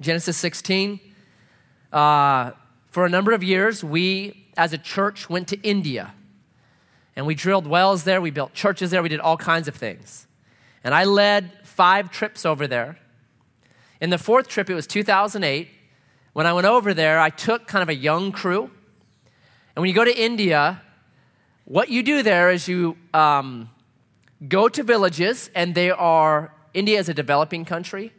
Genesis 16. Uh, for a number of years, we as a church went to India and we drilled wells there, we built churches there, we did all kinds of things. And I led five trips over there. In the fourth trip, it was 2008. When I went over there, I took kind of a young crew. And when you go to India, what you do there is you um, go to villages, and they are, India is a developing country.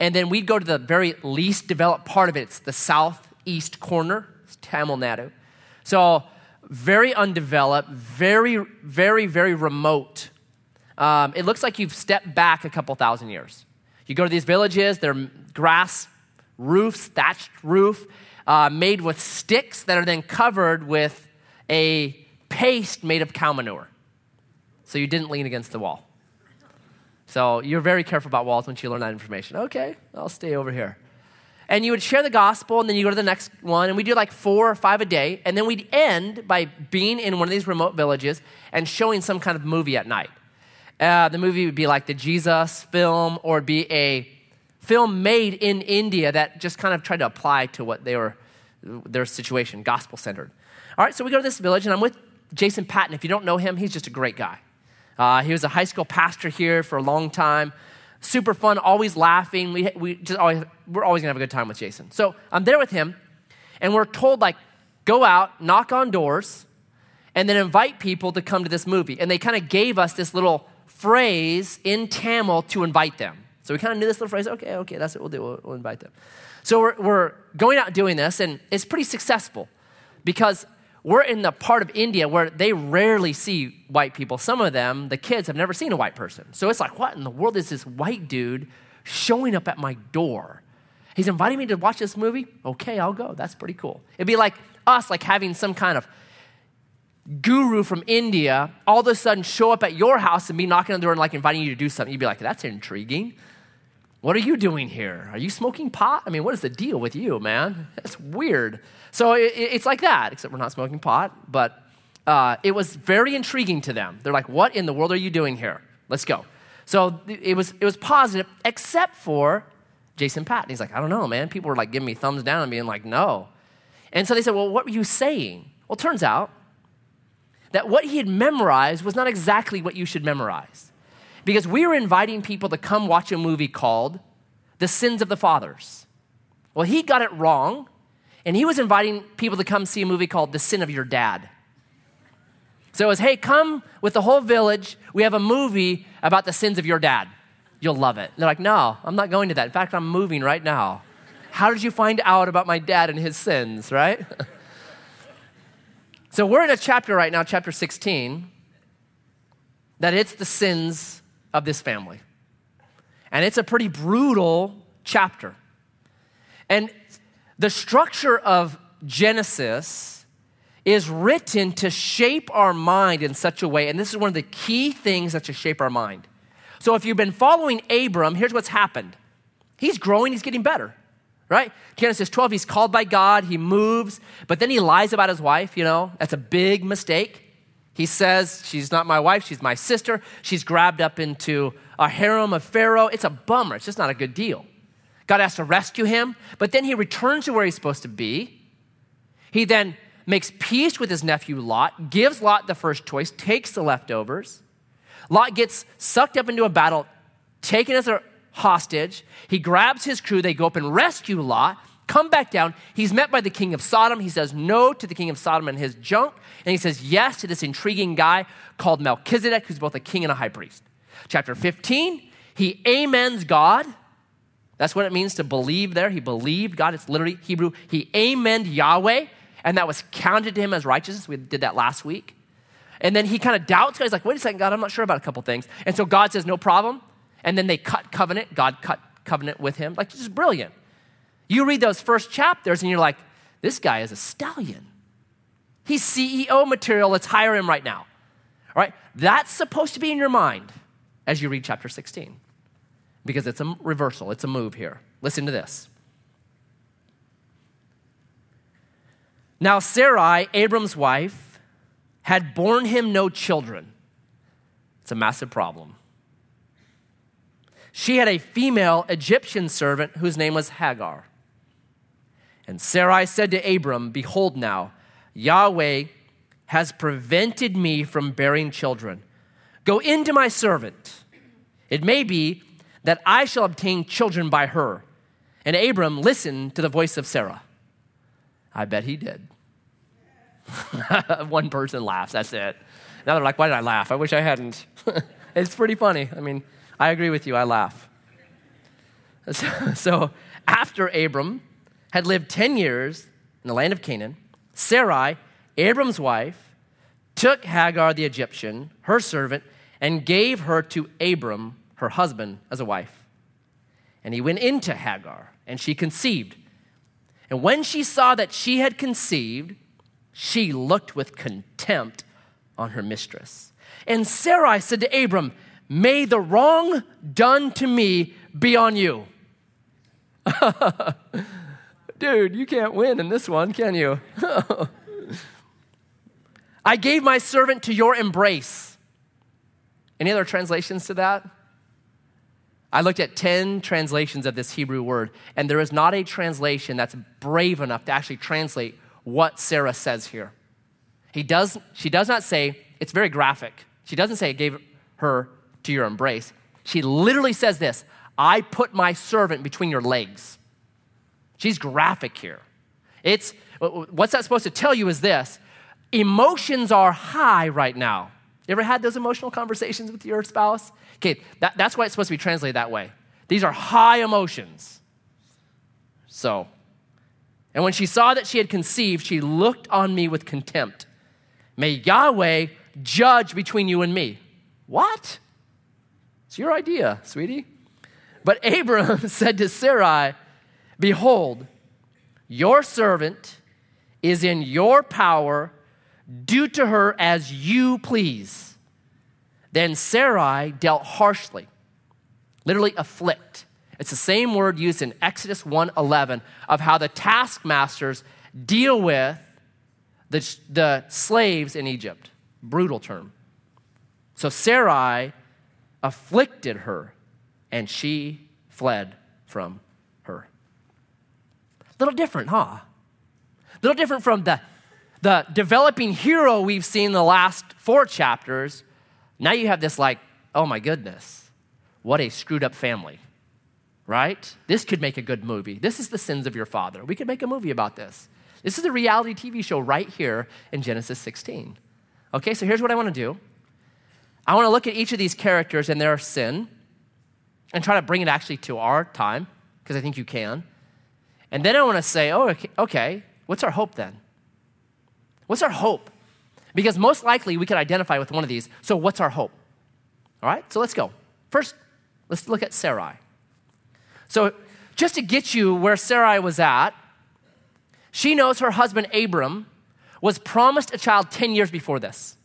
And then we'd go to the very least developed part of it. It's the southeast corner, it's Tamil Nadu. So, very undeveloped, very, very, very remote. Um, it looks like you've stepped back a couple thousand years. You go to these villages, they're grass roofs, thatched roof, uh, made with sticks that are then covered with a paste made of cow manure. So you didn't lean against the wall. So you're very careful about walls once you learn that information. Okay, I'll stay over here. And you would share the gospel, and then you go to the next one, and we do like four or five a day. And then we'd end by being in one of these remote villages and showing some kind of movie at night. Uh, the movie would be like the Jesus film, or it'd be a film made in India that just kind of tried to apply to what they were, their situation, gospel centered. All right, so we go to this village, and I'm with Jason Patton. If you don't know him, he's just a great guy. Uh, he was a high school pastor here for a long time. Super fun, always laughing. We, we just always, we're always gonna have a good time with Jason. So I'm there with him, and we're told, like, go out, knock on doors, and then invite people to come to this movie. And they kind of gave us this little phrase in Tamil to invite them. So we kind of knew this little phrase. Okay, okay, that's what we'll do. We'll, we'll invite them. So we're, we're going out doing this, and it's pretty successful because we're in the part of India where they rarely see white people. Some of them, the kids, have never seen a white person. So it's like, what in the world is this white dude showing up at my door? He's inviting me to watch this movie? Okay, I'll go. That's pretty cool. It'd be like us, like having some kind of guru from India all of a sudden show up at your house and be knocking on the door and like inviting you to do something. You'd be like, that's intriguing. What are you doing here? Are you smoking pot? I mean, what is the deal with you, man? That's weird. So it, it's like that, except we're not smoking pot. But uh, it was very intriguing to them. They're like, what in the world are you doing here? Let's go. So it was, it was positive, except for Jason Patton. He's like, I don't know, man. People were like giving me thumbs down and being like, no. And so they said, well, what were you saying? Well, turns out that what he had memorized was not exactly what you should memorize. Because we were inviting people to come watch a movie called The Sins of the Fathers. Well, he got it wrong, and he was inviting people to come see a movie called The Sin of Your Dad. So it was, hey, come with the whole village. We have a movie about the sins of your dad. You'll love it. They're like, no, I'm not going to that. In fact, I'm moving right now. How did you find out about my dad and his sins, right? so we're in a chapter right now, chapter 16, that it's the sins of this family. And it's a pretty brutal chapter. And the structure of Genesis is written to shape our mind in such a way, and this is one of the key things that should shape our mind. So if you've been following Abram, here's what's happened. He's growing, he's getting better, right? Genesis 12, he's called by God, he moves, but then he lies about his wife, you know, that's a big mistake. He says, She's not my wife, she's my sister. She's grabbed up into a harem of Pharaoh. It's a bummer, it's just not a good deal. God has to rescue him, but then he returns to where he's supposed to be. He then makes peace with his nephew Lot, gives Lot the first choice, takes the leftovers. Lot gets sucked up into a battle, taken as a hostage. He grabs his crew, they go up and rescue Lot, come back down. He's met by the king of Sodom. He says no to the king of Sodom and his junk, and he says yes to this intriguing guy called Melchizedek, who's both a king and a high priest. Chapter 15, he amens God. That's what it means to believe there. He believed God. It's literally Hebrew. He amened Yahweh, and that was counted to him as righteousness. We did that last week. And then he kind of doubts God. He's like, wait a second, God, I'm not sure about a couple things. And so God says, no problem. And then they cut covenant. God cut covenant with him. Like, just brilliant. You read those first chapters and you're like, this guy is a stallion. He's CEO material. Let's hire him right now. All right? That's supposed to be in your mind as you read chapter 16 because it's a reversal, it's a move here. Listen to this. Now, Sarai, Abram's wife, had borne him no children. It's a massive problem. she had a female Egyptian servant whose name was Hagar. And Sarai said to Abram, Behold, now, Yahweh has prevented me from bearing children. Go into my servant. It may be that I shall obtain children by her. And Abram listened to the voice of Sarah. I bet he did. One person laughs, that's it. Now they're like, why did I laugh? I wish I hadn't. it's pretty funny. I mean, I agree with you, I laugh. So, so after Abram had lived 10 years in the land of Canaan, Sarai, Abram's wife, took Hagar the Egyptian, her servant, and gave her to Abram, her husband, as a wife. And he went into Hagar, and she conceived. And when she saw that she had conceived, she looked with contempt on her mistress. And Sarai said to Abram, May the wrong done to me be on you. Dude, you can't win in this one, can you? I gave my servant to your embrace. Any other translations to that? I looked at 10 translations of this Hebrew word, and there is not a translation that's brave enough to actually translate what Sarah says here. He does, she does not say, it's very graphic. She doesn't say, it gave her to your embrace. She literally says this I put my servant between your legs. She's graphic here. It's what's that supposed to tell you is this emotions are high right now. You ever had those emotional conversations with your spouse? Okay, that, that's why it's supposed to be translated that way. These are high emotions. So, and when she saw that she had conceived, she looked on me with contempt. May Yahweh judge between you and me. What? It's your idea, sweetie. But Abram said to Sarai, Behold, your servant is in your power. Do to her as you please. Then Sarai dealt harshly, literally afflict. It's the same word used in Exodus 1:11 of how the taskmasters deal with the, the slaves in Egypt. Brutal term. So Sarai afflicted her, and she fled from. Little different, huh? A little different from the, the developing hero we've seen the last four chapters. Now you have this, like, oh my goodness, what a screwed up family, right? This could make a good movie. This is the sins of your father. We could make a movie about this. This is a reality TV show right here in Genesis 16. Okay, so here's what I want to do I want to look at each of these characters and their sin and try to bring it actually to our time, because I think you can. And then I want to say, oh, okay, okay, what's our hope then? What's our hope? Because most likely we could identify with one of these. So, what's our hope? All right, so let's go. First, let's look at Sarai. So, just to get you where Sarai was at, she knows her husband Abram was promised a child 10 years before this.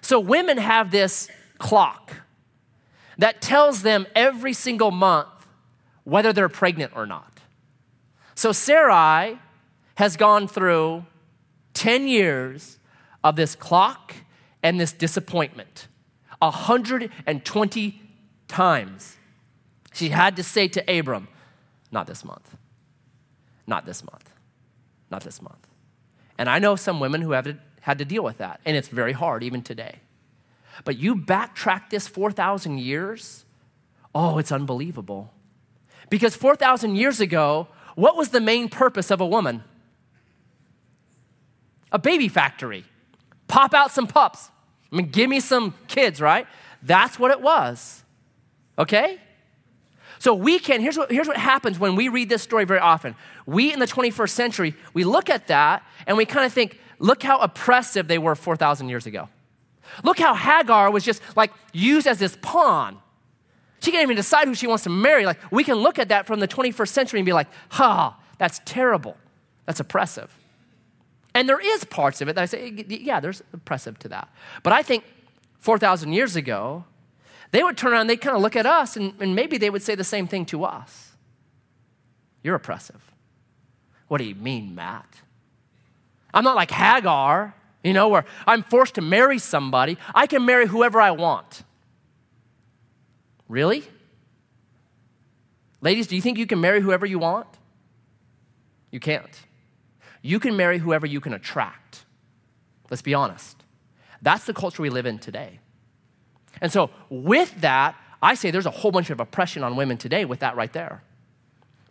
So women have this clock that tells them every single month whether they're pregnant or not. So Sarai has gone through 10 years of this clock and this disappointment. 120 times she had to say to Abram, Not this month. Not this month. Not this month. And I know some women who have had to deal with that, and it's very hard even today. But you backtrack this 4,000 years, oh, it's unbelievable. Because 4,000 years ago, what was the main purpose of a woman? A baby factory. Pop out some pups. I mean, give me some kids, right? That's what it was. Okay? So we can, here's what, here's what happens when we read this story very often. We in the 21st century, we look at that and we kind of think, look how oppressive they were 4,000 years ago. Look how Hagar was just like used as this pawn. She can't even decide who she wants to marry. Like, we can look at that from the 21st century and be like, ha, that's terrible. That's oppressive. And there is parts of it that I say, yeah, there's oppressive to that. But I think 4,000 years ago, they would turn around, they'd kind of look at us, and, and maybe they would say the same thing to us. You're oppressive. What do you mean, Matt? I'm not like Hagar, you know, where I'm forced to marry somebody. I can marry whoever I want. Really? Ladies, do you think you can marry whoever you want? You can't. You can marry whoever you can attract. Let's be honest. That's the culture we live in today. And so, with that, I say there's a whole bunch of oppression on women today with that right there.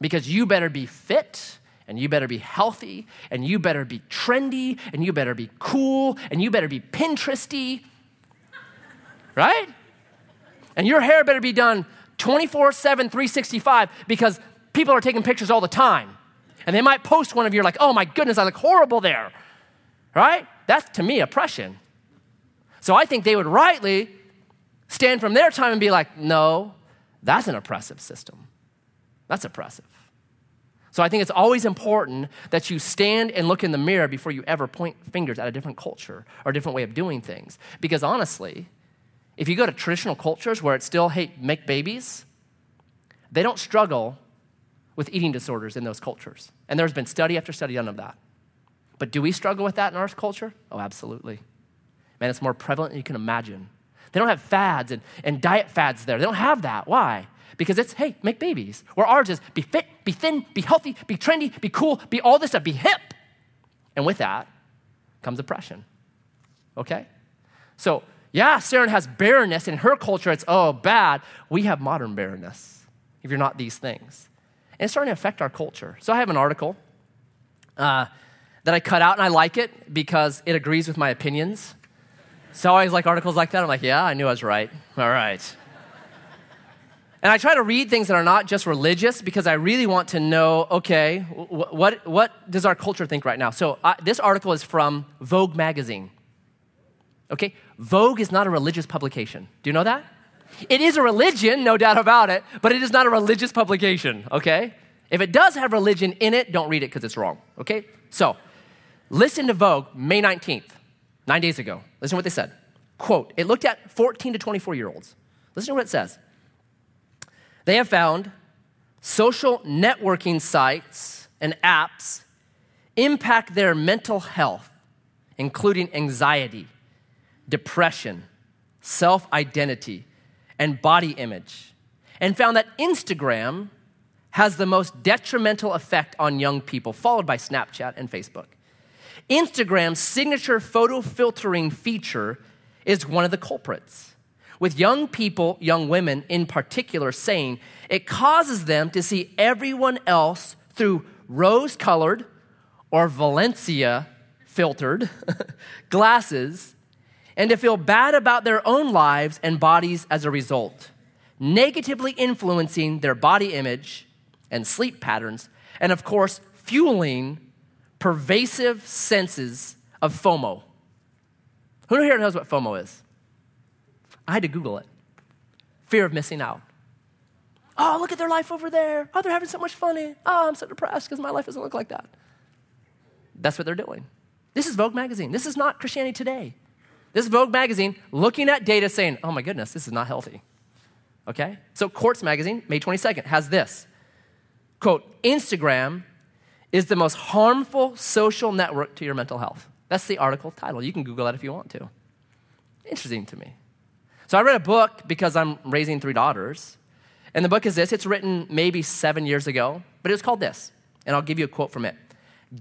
Because you better be fit, and you better be healthy, and you better be trendy, and you better be cool, and you better be Pinteresty, right? And your hair better be done 24 7, 365, because people are taking pictures all the time. And they might post one of you like, oh my goodness, I look horrible there, right? That's to me oppression. So I think they would rightly stand from their time and be like, no, that's an oppressive system. That's oppressive. So I think it's always important that you stand and look in the mirror before you ever point fingers at a different culture or a different way of doing things. Because honestly, if you go to traditional cultures where it's still, hey, make babies, they don't struggle with eating disorders in those cultures. And there's been study after study done of that. But do we struggle with that in our culture? Oh, absolutely. Man, it's more prevalent than you can imagine. They don't have fads and, and diet fads there. They don't have that. Why? Because it's, hey, make babies. Where ours is be fit, be thin, be healthy, be trendy, be cool, be all this stuff, be hip. And with that comes oppression. Okay? So, yeah, Sarai has barrenness. In her culture, it's, oh, bad. We have modern barrenness if you're not these things. And it's starting to affect our culture. So, I have an article uh, that I cut out, and I like it because it agrees with my opinions. So I always like articles like that. I'm like, yeah, I knew I was right. All right. And I try to read things that are not just religious because I really want to know okay, what, what, what does our culture think right now? So uh, this article is from Vogue magazine. Okay? Vogue is not a religious publication. Do you know that? It is a religion, no doubt about it, but it is not a religious publication, okay? If it does have religion in it, don't read it because it's wrong, okay? So, listen to Vogue May 19th, nine days ago. Listen to what they said. Quote, it looked at 14 to 24 year olds. Listen to what it says. They have found social networking sites and apps impact their mental health, including anxiety, depression, self identity, and body image, and found that Instagram has the most detrimental effect on young people, followed by Snapchat and Facebook. Instagram's signature photo filtering feature is one of the culprits. With young people, young women in particular, saying it causes them to see everyone else through rose colored or Valencia filtered glasses and to feel bad about their own lives and bodies as a result, negatively influencing their body image and sleep patterns, and of course, fueling pervasive senses of FOMO. Who here knows what FOMO is? I had to Google it. Fear of missing out. Oh, look at their life over there. Oh, they're having so much fun. Oh, I'm so depressed because my life doesn't look like that. That's what they're doing. This is Vogue magazine. This is not Christianity Today. This Vogue magazine looking at data saying, oh my goodness, this is not healthy. Okay? So, Quartz magazine, May 22nd, has this quote, Instagram is the most harmful social network to your mental health. That's the article title. You can Google that if you want to. Interesting to me. So I read a book because I'm raising three daughters. And the book is this it's written maybe seven years ago, but it was called this. And I'll give you a quote from it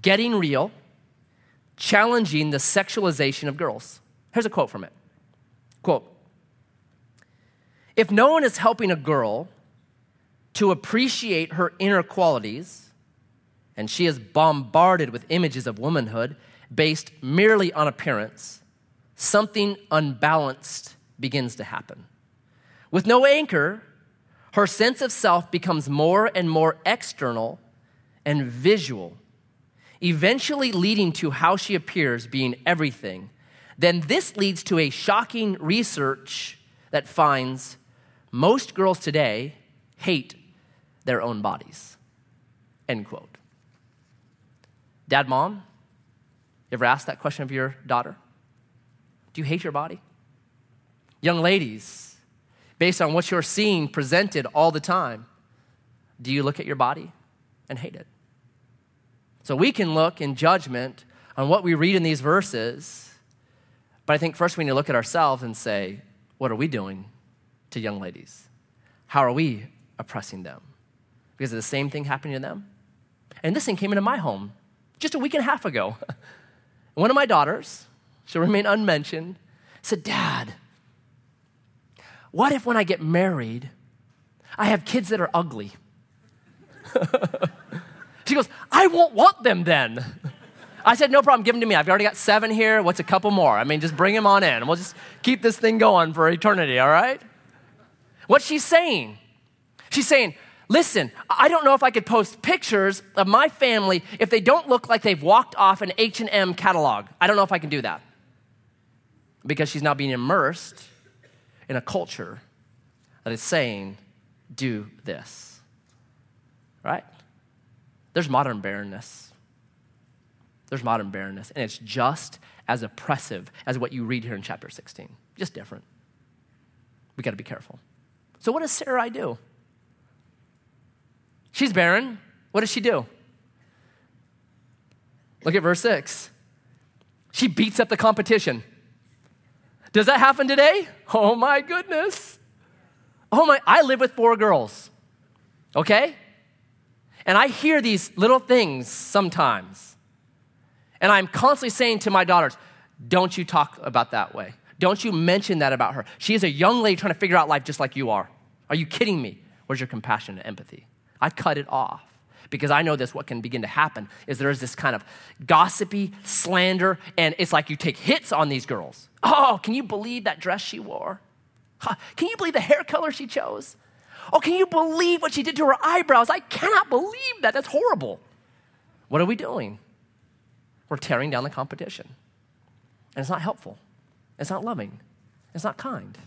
Getting Real, Challenging the Sexualization of Girls. Here's a quote from it Quote If no one is helping a girl to appreciate her inner qualities, and she is bombarded with images of womanhood based merely on appearance, something unbalanced begins to happen. With no anchor, her sense of self becomes more and more external and visual, eventually leading to how she appears being everything. Then this leads to a shocking research that finds most girls today hate their own bodies. End quote. Dad, mom, you ever asked that question of your daughter? Do you hate your body? Young ladies, based on what you're seeing presented all the time, do you look at your body and hate it? So we can look in judgment on what we read in these verses, but I think first we need to look at ourselves and say, what are we doing to young ladies? How are we oppressing them? because the same thing happening to them. And this thing came into my home just a week and a half ago. One of my daughters, she'll remain unmentioned, said, Dad, what if when I get married, I have kids that are ugly? she goes, I won't want them then. I said, no problem, give them to me. I've already got seven here. What's a couple more? I mean, just bring them on in. We'll just keep this thing going for eternity, all right? What she's saying, she's saying, listen, I don't know if I could post pictures of my family if they don't look like they've walked off an H&M catalog. I don't know if I can do that. Because she's now being immersed in a culture that is saying, do this. Right? There's modern barrenness there's modern barrenness, and it's just as oppressive as what you read here in chapter 16. Just different. We got to be careful. So, what does Sarai do? She's barren. What does she do? Look at verse 6. She beats up the competition. Does that happen today? Oh my goodness. Oh my, I live with four girls, okay? And I hear these little things sometimes and I'm constantly saying to my daughters, don't you talk about that way. Don't you mention that about her. She is a young lady trying to figure out life just like you are. Are you kidding me? Where's your compassion and empathy? I cut it off because I know this. What can begin to happen is there is this kind of gossipy slander, and it's like you take hits on these girls. Oh, can you believe that dress she wore? Can you believe the hair color she chose? Oh, can you believe what she did to her eyebrows? I cannot believe that. That's horrible. What are we doing? We're tearing down the competition. And it's not helpful, it's not loving, it's not kind.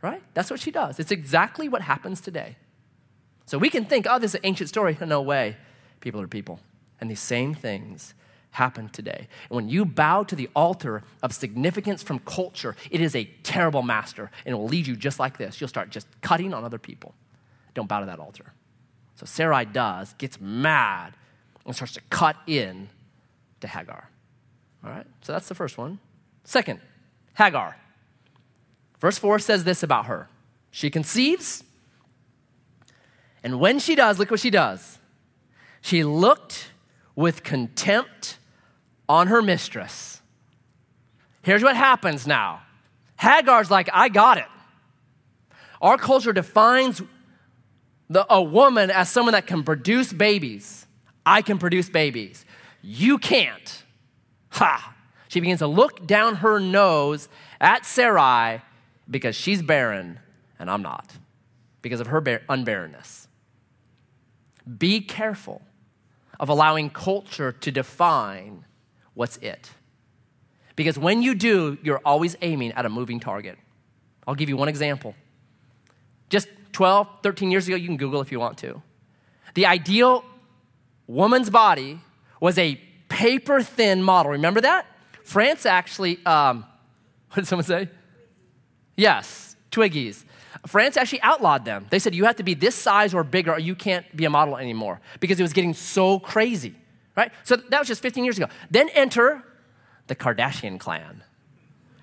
Right? That's what she does. It's exactly what happens today. So we can think, oh, this is an ancient story. No way. People are people. And these same things happen today. And when you bow to the altar of significance from culture, it is a terrible master and it will lead you just like this. You'll start just cutting on other people. Don't bow to that altar. So Sarai does, gets mad, and starts to cut in to Hagar. All right, so that's the first one. Second, Hagar. Verse 4 says this about her She conceives, and when she does, look what she does. She looked with contempt on her mistress. Here's what happens now Hagar's like, I got it. Our culture defines the, a woman as someone that can produce babies. I can produce babies. You can't. Ha! She begins to look down her nose at Sarai because she's barren and I'm not, because of her bar- unbarrenness. Be careful of allowing culture to define what's it. Because when you do, you're always aiming at a moving target. I'll give you one example. Just 12, 13 years ago, you can Google if you want to. The ideal woman's body was a paper thin model. Remember that? France actually, um, what did someone say? Yes, Twiggies. France actually outlawed them. They said you have to be this size or bigger or you can't be a model anymore because it was getting so crazy, right? So that was just 15 years ago. Then enter the Kardashian clan.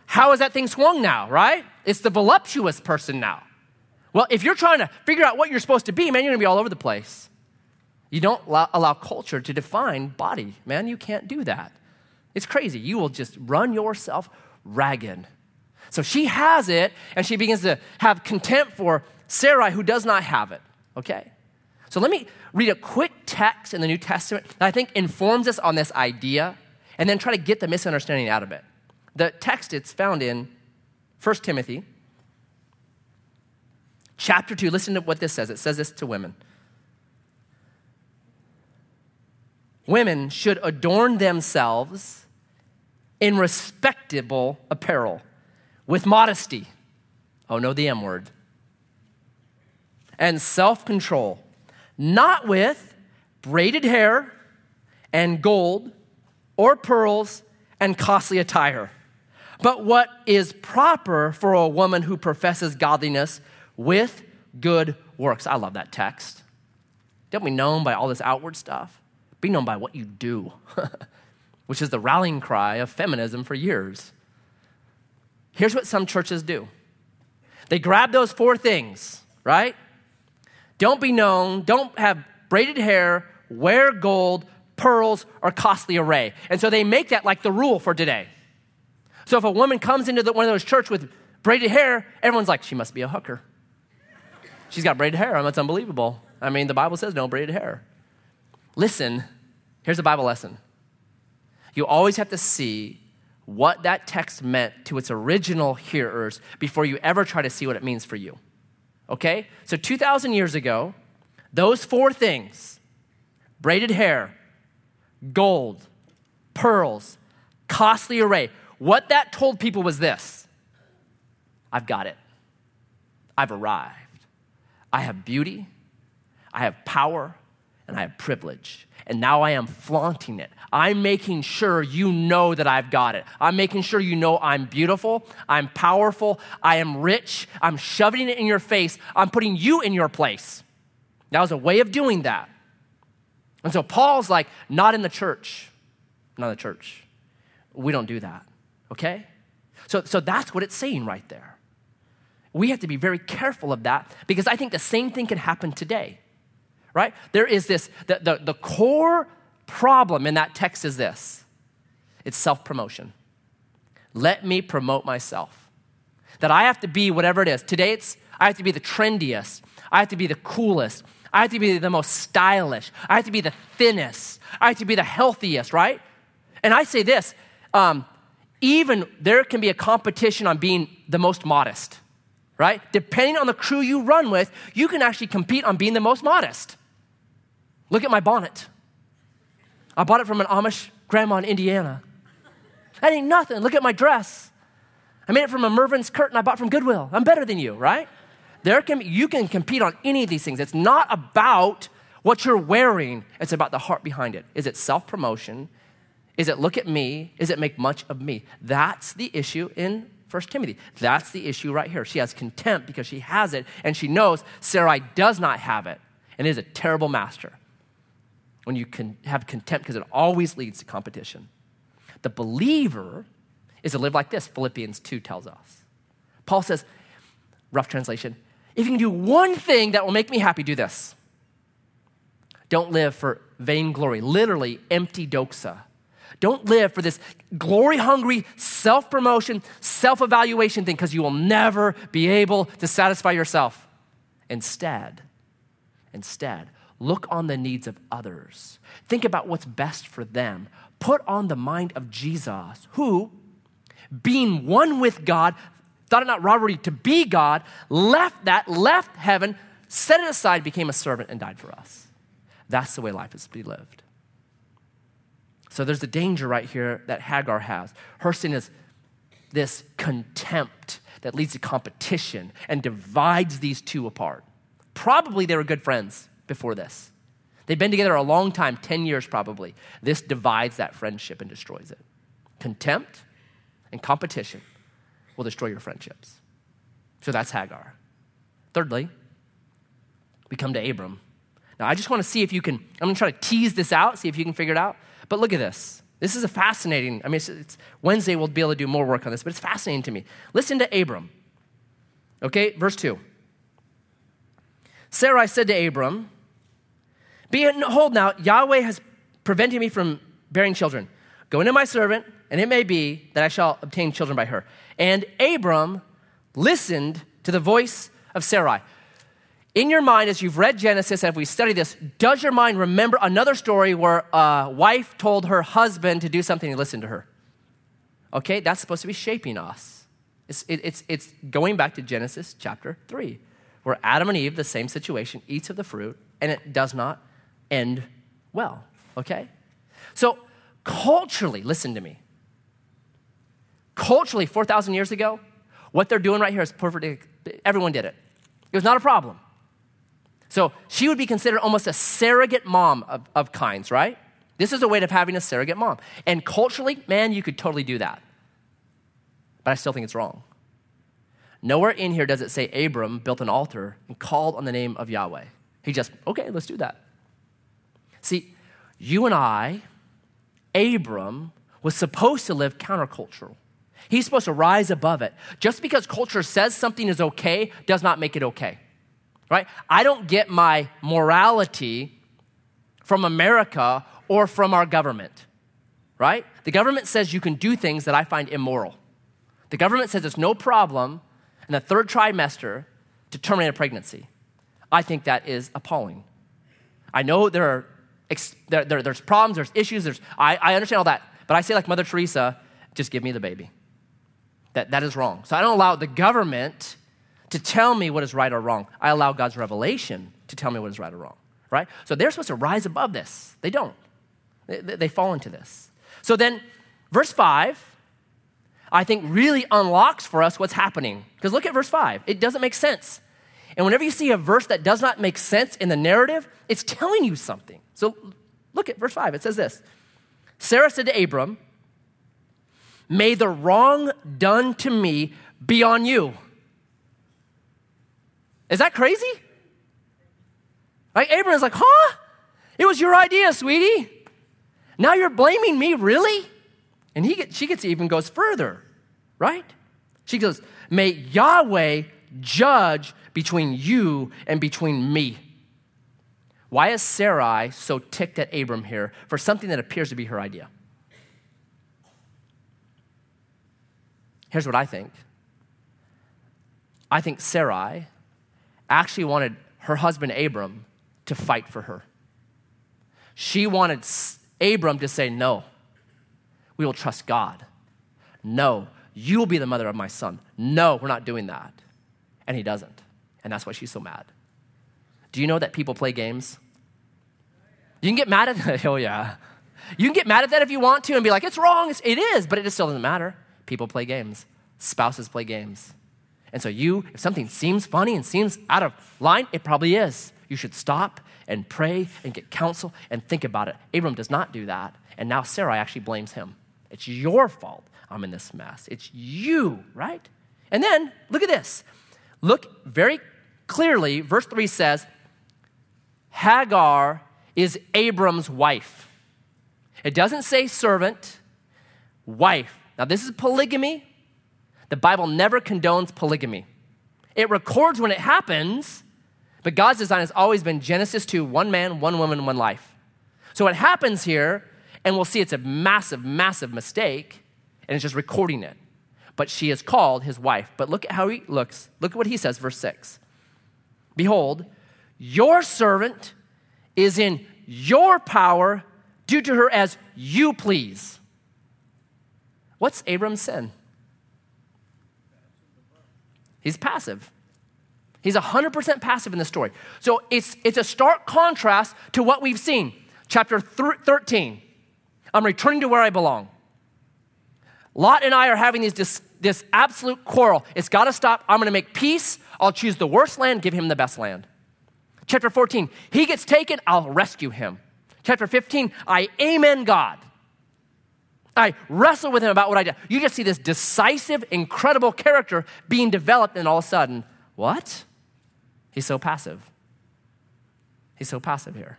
How is that thing swung now, right? It's the voluptuous person now. Well, if you're trying to figure out what you're supposed to be, man, you're gonna be all over the place. You don't allow, culture to define body, man. You can't do that. It's crazy. You will just run yourself ragged. So she has it, and she begins to have contempt for Sarai, who does not have it. Okay? So let me read a quick text in the New Testament that I think informs us on this idea, and then try to get the misunderstanding out of it. The text it's found in 1 Timothy chapter 2. Listen to what this says. It says this to women. Women should adorn themselves in respectable apparel with modesty. Oh, no, the M word. And self control, not with braided hair and gold or pearls and costly attire, but what is proper for a woman who professes godliness with good works. I love that text. Don't be known by all this outward stuff. Be known by what you do, which is the rallying cry of feminism for years. Here's what some churches do they grab those four things, right? don't be known, don't have braided hair, wear gold, pearls, or costly array. And so they make that like the rule for today. So if a woman comes into the, one of those church with braided hair, everyone's like, she must be a hooker. She's got braided hair. I mean, that's unbelievable. I mean, the Bible says no braided hair. Listen, here's a Bible lesson. You always have to see what that text meant to its original hearers before you ever try to see what it means for you. Okay? So 2,000 years ago, those four things braided hair, gold, pearls, costly array what that told people was this I've got it, I've arrived. I have beauty, I have power, and I have privilege. And now I am flaunting it. I'm making sure you know that I've got it. I'm making sure you know I'm beautiful, I'm powerful, I am rich, I'm shoving it in your face, I'm putting you in your place. That was a way of doing that. And so Paul's like, not in the church. Not in the church. We don't do that, okay? So, so that's what it's saying right there. We have to be very careful of that because I think the same thing can happen today, right? There is this, the, the, the core problem in that text is this it's self promotion. Let me promote myself. That I have to be whatever it is. Today, it's I have to be the trendiest, I have to be the coolest, I have to be the most stylish, I have to be the thinnest, I have to be the healthiest, right? And I say this um, even there can be a competition on being the most modest right? Depending on the crew you run with, you can actually compete on being the most modest. Look at my bonnet. I bought it from an Amish grandma in Indiana. That ain't nothing. Look at my dress. I made it from a Mervyn's curtain I bought from Goodwill. I'm better than you, right? There can you can compete on any of these things. It's not about what you're wearing, it's about the heart behind it. Is it self promotion? Is it look at me? Is it make much of me? That's the issue in First Timothy. That's the issue right here. She has contempt because she has it, and she knows Sarai does not have it, and is a terrible master. When you can have contempt, because it always leads to competition. The believer is to live like this, Philippians 2 tells us. Paul says, rough translation, if you can do one thing that will make me happy, do this. Don't live for vainglory, literally empty doxa. Don't live for this glory hungry self promotion, self evaluation thing because you will never be able to satisfy yourself. Instead, instead, look on the needs of others. Think about what's best for them. Put on the mind of Jesus, who, being one with God, thought it not robbery to be God, left that, left heaven, set it aside, became a servant, and died for us. That's the way life is to be lived. So there's a danger right here that Hagar has. Her sin is this contempt that leads to competition and divides these two apart. Probably they were good friends before this. They've been together a long time, 10 years probably. This divides that friendship and destroys it. Contempt and competition will destroy your friendships. So that's Hagar. Thirdly, we come to Abram. Now, I just want to see if you can, I'm going to try to tease this out, see if you can figure it out. But look at this. This is a fascinating, I mean, it's, it's, Wednesday we'll be able to do more work on this, but it's fascinating to me. Listen to Abram. Okay, verse 2. Sarai said to Abram, Behold now, Yahweh has prevented me from bearing children. Go into my servant, and it may be that I shall obtain children by her. And Abram listened to the voice of Sarai. In your mind, as you've read Genesis, as we study this, does your mind remember another story where a wife told her husband to do something and listened to her? Okay, that's supposed to be shaping us. It's, it, it's, it's going back to Genesis chapter 3, where Adam and Eve, the same situation, eats of the fruit, and it does not end well. Okay? So, culturally, listen to me. Culturally, 4,000 years ago, what they're doing right here is perfect. Everyone did it. It was not a problem. So she would be considered almost a surrogate mom of, of kinds, right? This is a way of having a surrogate mom. And culturally, man, you could totally do that. But I still think it's wrong. Nowhere in here does it say Abram built an altar and called on the name of Yahweh. He just, okay, let's do that. See, you and I, Abram, was supposed to live countercultural. He's supposed to rise above it. Just because culture says something is okay does not make it okay. right? I don't get my morality from America or from our government, right? The government says you can do things that I find immoral. The government says it's no problem in the third trimester to terminate a pregnancy. I think that is appalling. I know there are there, there, there's problems, there's issues, there's, I, I understand all that. But I say, like Mother Teresa, just give me the baby. That, that is wrong. So I don't allow the government to tell me what is right or wrong. I allow God's revelation to tell me what is right or wrong, right? So they're supposed to rise above this. They don't, they, they fall into this. So then, verse 5, I think really unlocks for us what's happening. Because look at verse 5. It doesn't make sense. And whenever you see a verse that does not make sense in the narrative, it's telling you something. So look at verse 5. It says this Sarah said to Abram, May the wrong done to me be on you. Is that crazy? Like Abram is like, huh? It was your idea, sweetie. Now you're blaming me, really? And he she gets even goes further, right? She goes, May Yahweh judge between you and between me. Why is Sarai so ticked at Abram here for something that appears to be her idea? Here's what I think I think Sarai actually wanted her husband Abram to fight for her. She wanted Abram to say, No, we will trust God. No, you will be the mother of my son. No, we're not doing that. And he doesn't. And that's why she's so mad. Do you know that people play games? You can get mad at that. Oh, yeah. You can get mad at that if you want to and be like, it's wrong. It's, it is, but it just still doesn't matter. People play games, spouses play games. And so, you, if something seems funny and seems out of line, it probably is. You should stop and pray and get counsel and think about it. Abram does not do that. And now Sarai actually blames him. It's your fault I'm in this mess. It's you, right? And then look at this. Look very clearly, verse 3 says, Hagar is Abram's wife. It doesn't say servant, wife. Now, this is polygamy. The Bible never condones polygamy. It records when it happens, but God's design has always been Genesis 2 one man, one woman, one life. So, what happens here, and we'll see it's a massive, massive mistake, and it's just recording it. But she is called his wife. But look at how he looks. Look at what he says, verse 6. Behold, your servant is in your power. Do to her as you please. What's Abram's sin? He's passive. He's 100% passive in the story. So it's, it's a stark contrast to what we've seen. Chapter 13, I'm returning to where I belong. Lot and I are having this, this absolute quarrel. It's got to stop. I'm going to make peace. I'll choose the worst land, give him the best land. Chapter 14, he gets taken, I'll rescue him. Chapter 15, I amen God. I wrestle with him about what I did. You just see this decisive, incredible character being developed, and all of a sudden, what? He's so passive. He's so passive here.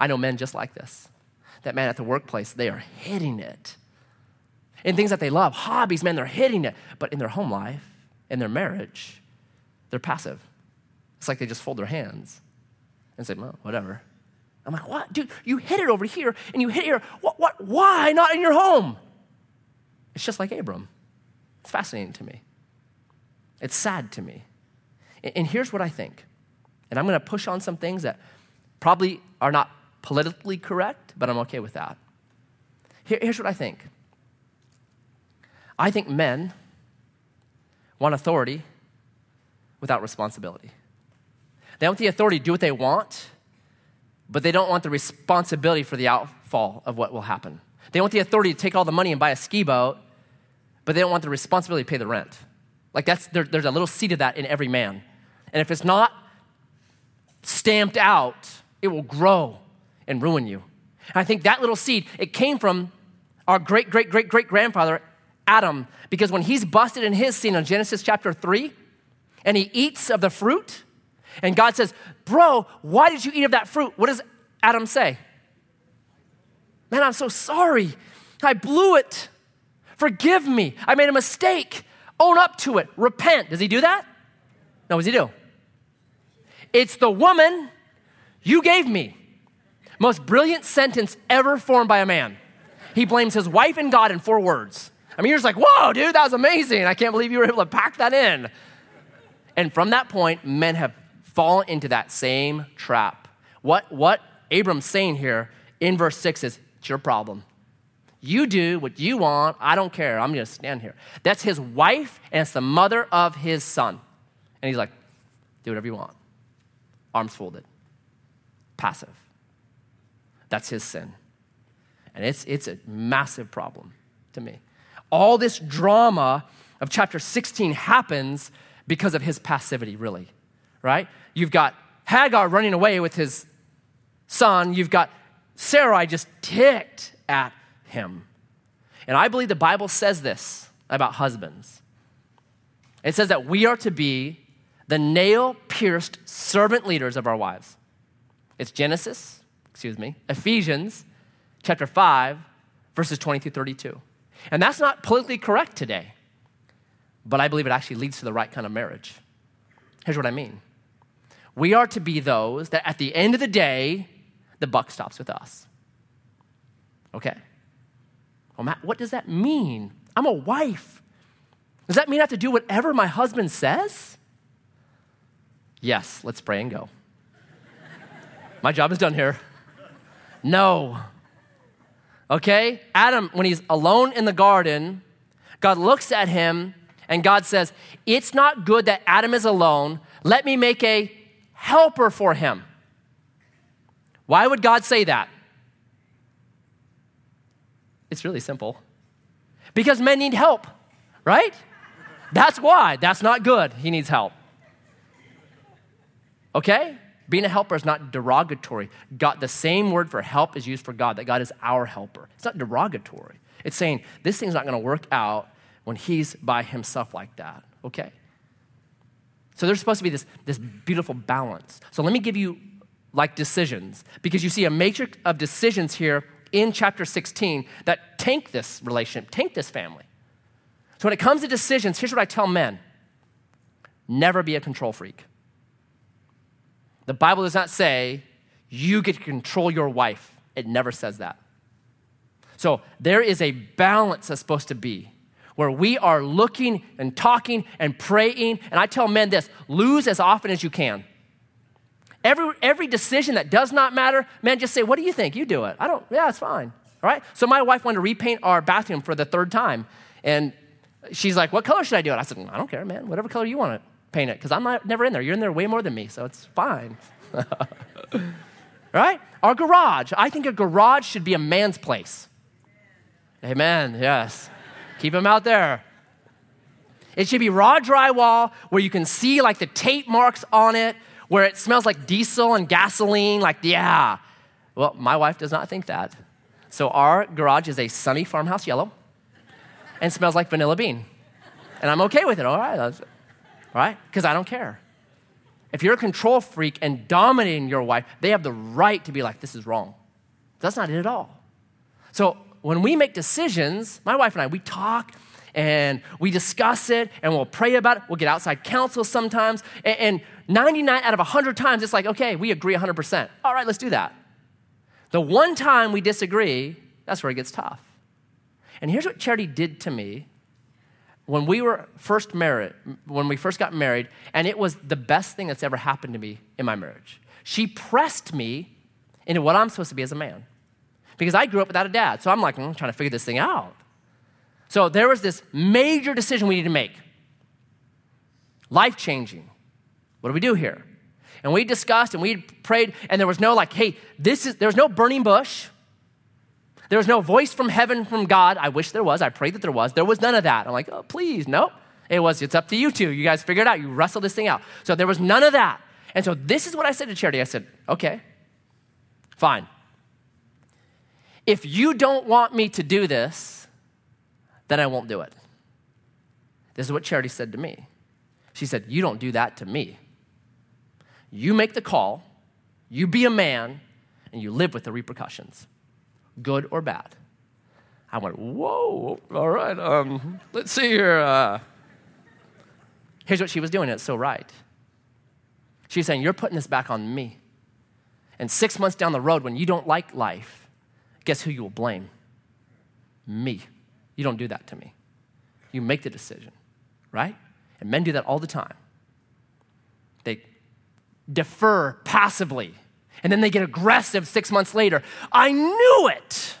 I know men just like this. That man at the workplace, they are hitting it. In things that they love, hobbies, man, they're hitting it. But in their home life, in their marriage, they're passive. It's like they just fold their hands and say, well, whatever. I'm like, what? Dude, you hit it over here and you hit here. What, what, why not in your home? It's just like Abram. It's fascinating to me. It's sad to me. And here's what I think. And I'm going to push on some things that probably are not politically correct, but I'm okay with that. Here's what I think I think men want authority without responsibility. They want the authority to do what they want, but they don't want the responsibility for the outfall of what will happen. They want the authority to take all the money and buy a ski boat, but they don't want the responsibility to pay the rent. Like that's there, there's a little seed of that in every man. And if it's not stamped out, it will grow and ruin you. And I think that little seed, it came from our great, great, great, great grandfather, Adam, because when he's busted in his sin in Genesis chapter 3, and he eats of the fruit, and God says, Bro, why did you eat of that fruit? What does Adam say? Man, I'm so sorry. I blew it. Forgive me. I made a mistake. Own up to it. Repent. Does he do that? No, what does he do? It's the woman you gave me. Most brilliant sentence ever formed by a man. He blames his wife and God in four words. I mean, you're just like, whoa, dude, that was amazing. I can't believe you were able to pack that in. And from that point, men have fallen into that same trap. What, what Abram's saying here in verse 6 is, it's your problem. You do what you want. I don't care. I'm going to stand here. That's his wife, and it's the mother of his son. And he's like, do whatever you want. Arms folded. Passive. That's his sin. And it's, it's a massive problem to me. All this drama of chapter 16 happens because of his passivity, really, right? You've got Hagar running away with his son. You've got Sarai just ticked at him. And I believe the Bible says this about husbands. It says that we are to be the nail pierced servant leaders of our wives. It's Genesis, excuse me, Ephesians chapter 5, verses 20 through 32. And that's not politically correct today, but I believe it actually leads to the right kind of marriage. Here's what I mean we are to be those that at the end of the day, the buck stops with us. Okay? Well, Matt, what does that mean? I'm a wife. Does that mean I have to do whatever my husband says? Yes, let's pray and go. my job is done here. No. Okay? Adam, when he's alone in the garden, God looks at him and God says, It's not good that Adam is alone. Let me make a helper for him. Why would God say that? It's really simple. Because men need help, right? That's why. That's not good. He needs help. Okay? Being a helper is not derogatory. God, the same word for help is used for God, that God is our helper. It's not derogatory. It's saying this thing's not going to work out when he's by himself like that. Okay? So there's supposed to be this, this beautiful balance. So let me give you like decisions, because you see a matrix of decisions here in chapter 16 that tank this relationship, tank this family. So when it comes to decisions, here's what I tell men never be a control freak. The Bible does not say you get to control your wife, it never says that. So there is a balance that's supposed to be where we are looking and talking and praying. And I tell men this lose as often as you can. Every, every decision that does not matter, man, just say, What do you think? You do it. I don't, yeah, it's fine. All right? So my wife wanted to repaint our bathroom for the third time. And she's like, What color should I do it? I said, I don't care, man. Whatever color you want to paint it, because I'm not, never in there. You're in there way more than me, so it's fine. right? Our garage. I think a garage should be a man's place. Amen. Yes. Keep them out there. It should be raw drywall where you can see like the tape marks on it where it smells like diesel and gasoline, like, yeah. Well, my wife does not think that. So our garage is a sunny farmhouse yellow and smells like vanilla bean. And I'm okay with it, all right? Right? Because I don't care. If you're a control freak and dominating your wife, they have the right to be like, this is wrong. That's not it at all. So when we make decisions, my wife and I, we talk and we discuss it and we'll pray about it. We'll get outside counsel sometimes. And, 99 out of 100 times, it's like, okay, we agree 100%. All right, let's do that. The one time we disagree, that's where it gets tough. And here's what Charity did to me when we were first married, when we first got married, and it was the best thing that's ever happened to me in my marriage. She pressed me into what I'm supposed to be as a man. Because I grew up without a dad. So I'm like, I'm trying to figure this thing out. So there was this major decision we needed to make life changing. What do we do here? And we discussed and we prayed, and there was no like, hey, this is, there was no burning bush. There was no voice from heaven from God. I wish there was. I prayed that there was. There was none of that. I'm like, oh, please, nope. It was, it's up to you two. You guys figure it out. You wrestle this thing out. So there was none of that. And so this is what I said to Charity. I said, okay, fine. If you don't want me to do this, then I won't do it. This is what Charity said to me. She said, You don't do that to me. You make the call, you be a man, and you live with the repercussions, good or bad. I went, Whoa, all right, um, let's see here. Uh. Here's what she was doing, it's so right. She's saying, You're putting this back on me. And six months down the road, when you don't like life, guess who you will blame? Me. You don't do that to me. You make the decision, right? And men do that all the time. They defer passively, and then they get aggressive six months later. I knew it.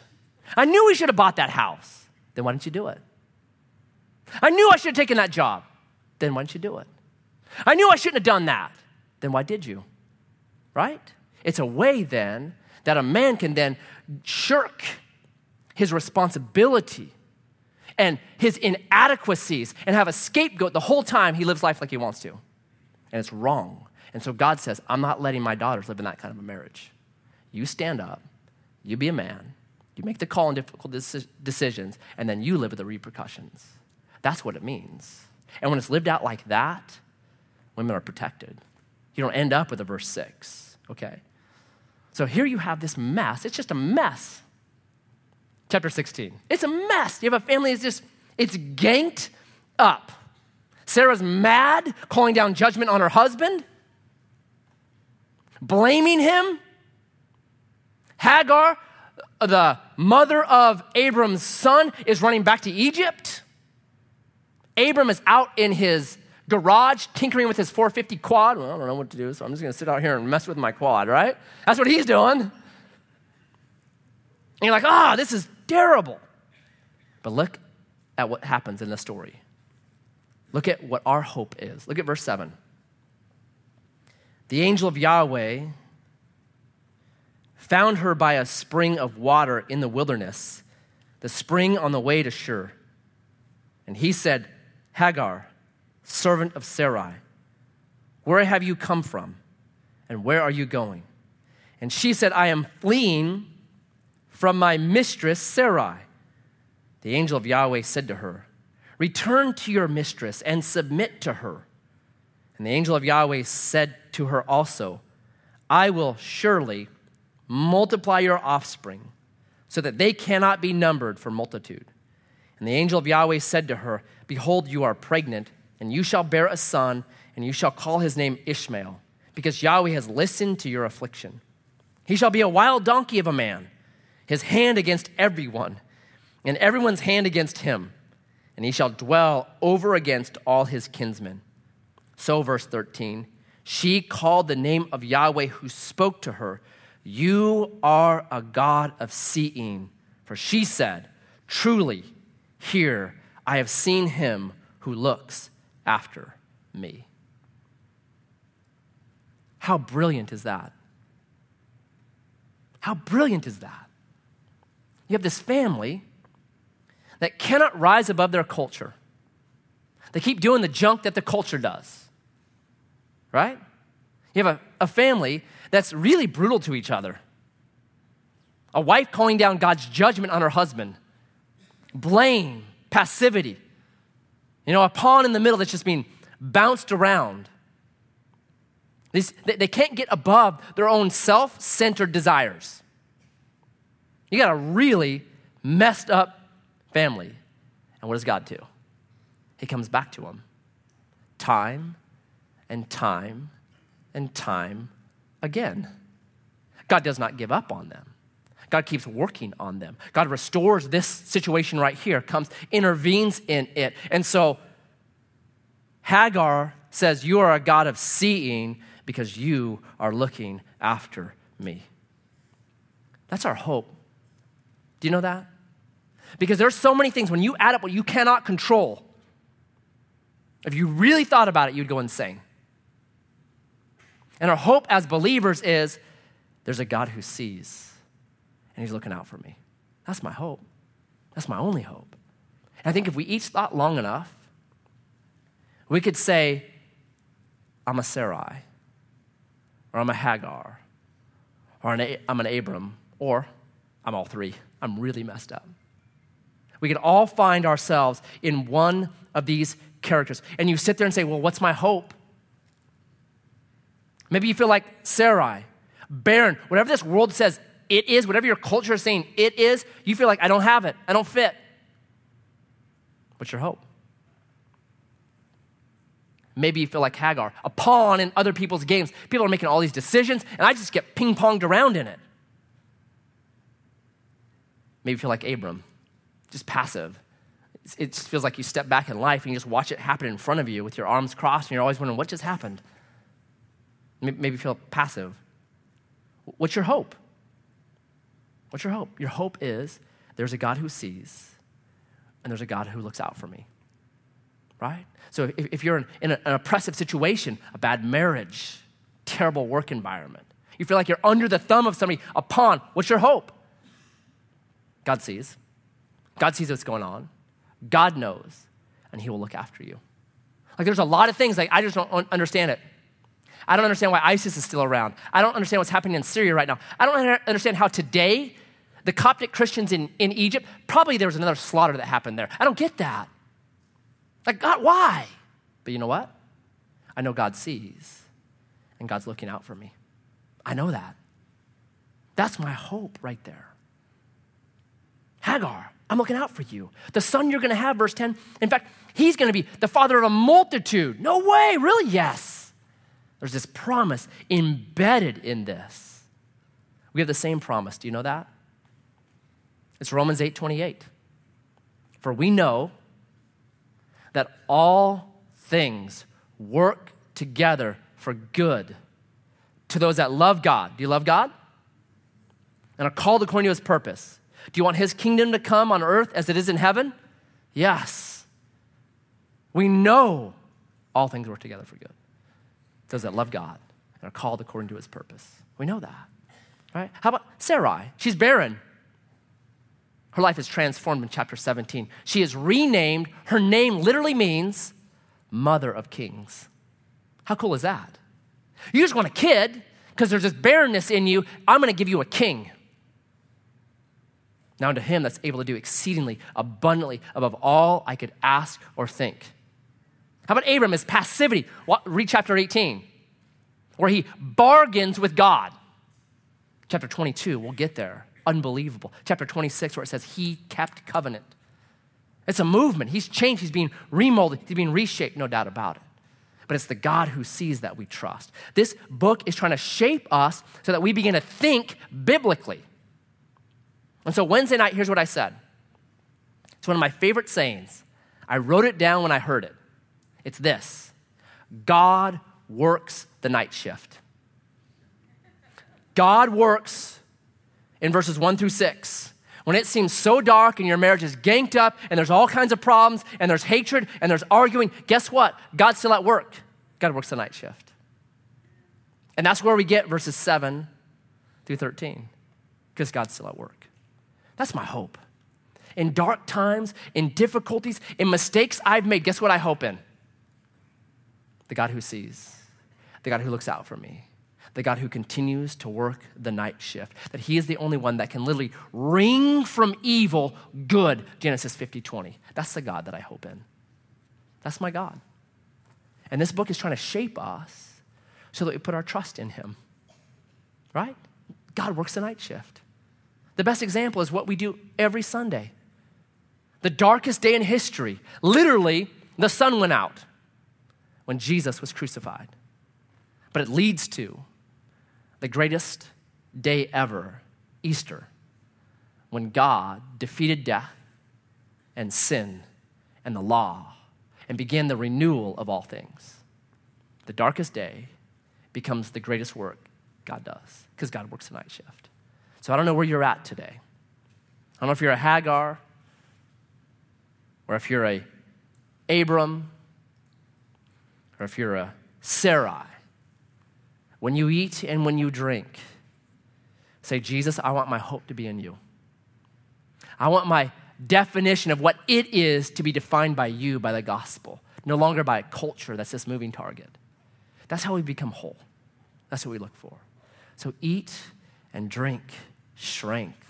I knew we should have bought that house. Then why didn't you do it? I knew I should have taken that job. Then why didn't you do it? I knew I shouldn't have done that. Then why did you? Right? It's a way then that a man can then shirk his responsibility and his inadequacies and have a scapegoat the whole time he lives life like he wants to. And it's wrong. And so God says, I'm not letting my daughters live in that kind of a marriage. You stand up, you be a man, you make the call on difficult decisions, and then you live with the repercussions. That's what it means. And when it's lived out like that, women are protected. You don't end up with a verse six, okay? So here you have this mess. It's just a mess. Chapter 16. It's a mess. You have a family that's just, it's ganked up. Sarah's mad, calling down judgment on her husband, blaming him. Hagar, the mother of Abram's son, is running back to Egypt. Abram is out in his garage tinkering with his 450 quad. Well, I don't know what to do, so I'm just going to sit out here and mess with my quad, right? That's what he's doing. And you're like, ah, oh, this is terrible. But look at what happens in the story. Look at what our hope is. Look at verse 7. The angel of Yahweh found her by a spring of water in the wilderness, the spring on the way to Shur. And he said, Hagar, servant of Sarai, where have you come from? And where are you going? And she said, I am fleeing from my mistress Sarai. The angel of Yahweh said to her, Return to your mistress and submit to her. And the angel of Yahweh said to her also, I will surely multiply your offspring so that they cannot be numbered for multitude. And the angel of Yahweh said to her, Behold, you are pregnant and you shall bear a son, and you shall call his name Ishmael, because Yahweh has listened to your affliction. He shall be a wild donkey of a man, his hand against everyone, and everyone's hand against him, and he shall dwell over against all his kinsmen. So, verse 13, she called the name of Yahweh who spoke to her, You are a God of seeing. For she said, Truly, here I have seen him who looks after me. How brilliant is that? How brilliant is that? You have this family that cannot rise above their culture. They keep doing the junk that the culture does, right? You have a, a family that's really brutal to each other. A wife calling down God's judgment on her husband, blame, passivity. You know, a pawn in the middle that's just being bounced around. These, they can't get above their own self centered desires. You got a really messed up family. And what does God do? He comes back to them time and time and time again. God does not give up on them. God keeps working on them. God restores this situation right here, comes, intervenes in it. And so Hagar says, You are a God of seeing because you are looking after me. That's our hope. Do you know that? Because there's so many things when you add up what you cannot control. If you really thought about it, you'd go insane. And our hope as believers is there's a God who sees and He's looking out for me. That's my hope. That's my only hope. And I think if we each thought long enough, we could say, I'm a Sarai, or I'm a Hagar, or I'm an Abram, or I'm all three. I'm really messed up. We could all find ourselves in one of these characters. And you sit there and say, Well, what's my hope? Maybe you feel like Sarai, barren, whatever this world says it is, whatever your culture is saying it is, you feel like, I don't have it, I don't fit. What's your hope? Maybe you feel like Hagar, a pawn in other people's games. People are making all these decisions, and I just get ping ponged around in it. Maybe you feel like Abram, just passive. It just feels like you step back in life and you just watch it happen in front of you with your arms crossed, and you're always wondering, what just happened? Maybe you feel passive. What's your hope? What's your hope? Your hope is there's a God who sees, and there's a God who looks out for me. Right? So if, if you're in, in an oppressive situation, a bad marriage, terrible work environment, you feel like you're under the thumb of somebody, a pawn, what's your hope? God sees. God sees what's going on. God knows, and He will look after you. Like there's a lot of things like I just don't understand it. I don't understand why ISIS is still around. I don't understand what's happening in Syria right now. I don't understand how today the Coptic Christians in, in Egypt, probably there was another slaughter that happened there. I don't get that. Like, God, why? But you know what? I know God sees, and God's looking out for me. I know that. That's my hope right there. Hagar, I'm looking out for you. The son you're going to have, verse 10. In fact, he's going to be the father of a multitude. No way, really? Yes. There's this promise embedded in this. We have the same promise. Do you know that? It's Romans 8 28. For we know that all things work together for good to those that love God. Do you love God? And are called according to his purpose. Do you want his kingdom to come on earth as it is in heaven? Yes. We know all things work together for good. Those that love God and are called according to his purpose. We know that. Right? How about Sarai? She's barren. Her life is transformed in chapter 17. She is renamed. Her name literally means Mother of Kings. How cool is that? You just want a kid because there's this barrenness in you. I'm going to give you a king. Now, unto him that's able to do exceedingly abundantly above all I could ask or think. How about Abram, his passivity? Read chapter 18, where he bargains with God. Chapter 22, we'll get there. Unbelievable. Chapter 26, where it says he kept covenant. It's a movement. He's changed. He's being remolded. He's being reshaped, no doubt about it. But it's the God who sees that we trust. This book is trying to shape us so that we begin to think biblically. And so Wednesday night, here's what I said. It's one of my favorite sayings. I wrote it down when I heard it. It's this God works the night shift. God works in verses one through six. When it seems so dark and your marriage is ganked up and there's all kinds of problems and there's hatred and there's arguing, guess what? God's still at work. God works the night shift. And that's where we get verses 7 through 13, because God's still at work. That's my hope. In dark times, in difficulties, in mistakes I've made, guess what I hope in? The God who sees, the God who looks out for me, the God who continues to work the night shift, that He is the only one that can literally wring from evil good, Genesis 50 20. That's the God that I hope in. That's my God. And this book is trying to shape us so that we put our trust in Him, right? God works the night shift. The best example is what we do every Sunday. The darkest day in history, literally, the sun went out when Jesus was crucified. But it leads to the greatest day ever, Easter, when God defeated death and sin and the law and began the renewal of all things. The darkest day becomes the greatest work God does because God works the night shift. So I don't know where you're at today. I don't know if you're a Hagar or if you're a Abram or if you're a Sarai. When you eat and when you drink, say, Jesus, I want my hope to be in you. I want my definition of what it is to be defined by you, by the gospel, no longer by a culture that's this moving target. That's how we become whole. That's what we look for. So eat and drink strength.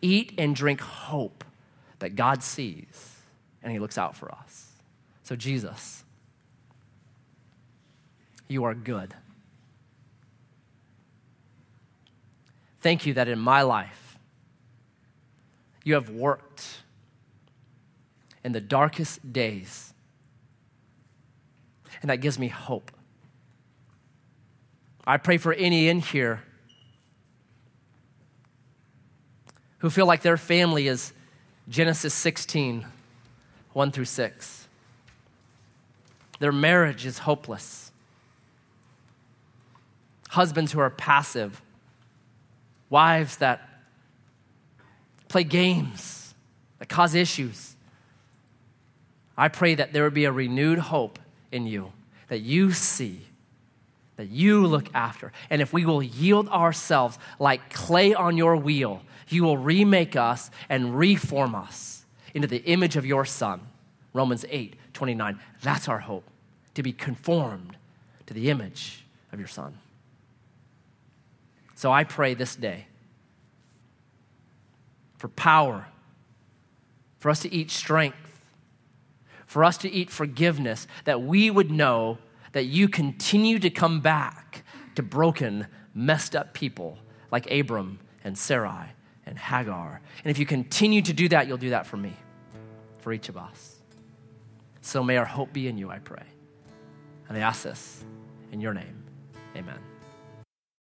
Eat and drink hope that God sees and He looks out for us. So, Jesus, you are good. Thank you that in my life, you have worked in the darkest days. and that gives me hope. I pray for any in here who feel like their family is Genesis 16, 1 through 6. Their marriage is hopeless. Husbands who are passive, wives that play games, that cause issues. I pray that there would be a renewed hope in you, that you see, that you look after. And if we will yield ourselves like clay on your wheel, you will remake us and reform us into the image of your Son. Romans 8 29. That's our hope, to be conformed to the image of your Son. So I pray this day for power, for us to eat strength, for us to eat forgiveness, that we would know that you continue to come back to broken, messed up people like Abram and Sarai and Hagar. And if you continue to do that, you'll do that for me, for each of us. So may our hope be in you, I pray. And I ask this in your name. Amen.